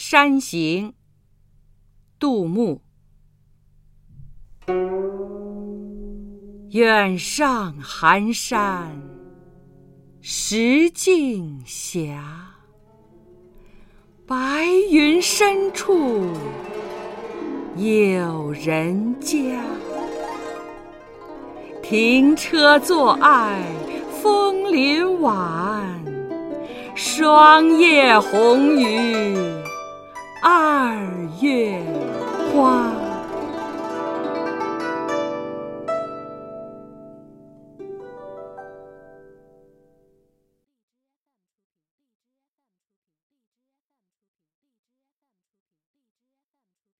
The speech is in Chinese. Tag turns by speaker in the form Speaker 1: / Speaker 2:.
Speaker 1: 山行，杜牧。远上寒山石径斜，白云深处有人家。停车坐爱枫林晚，霜叶红于月花。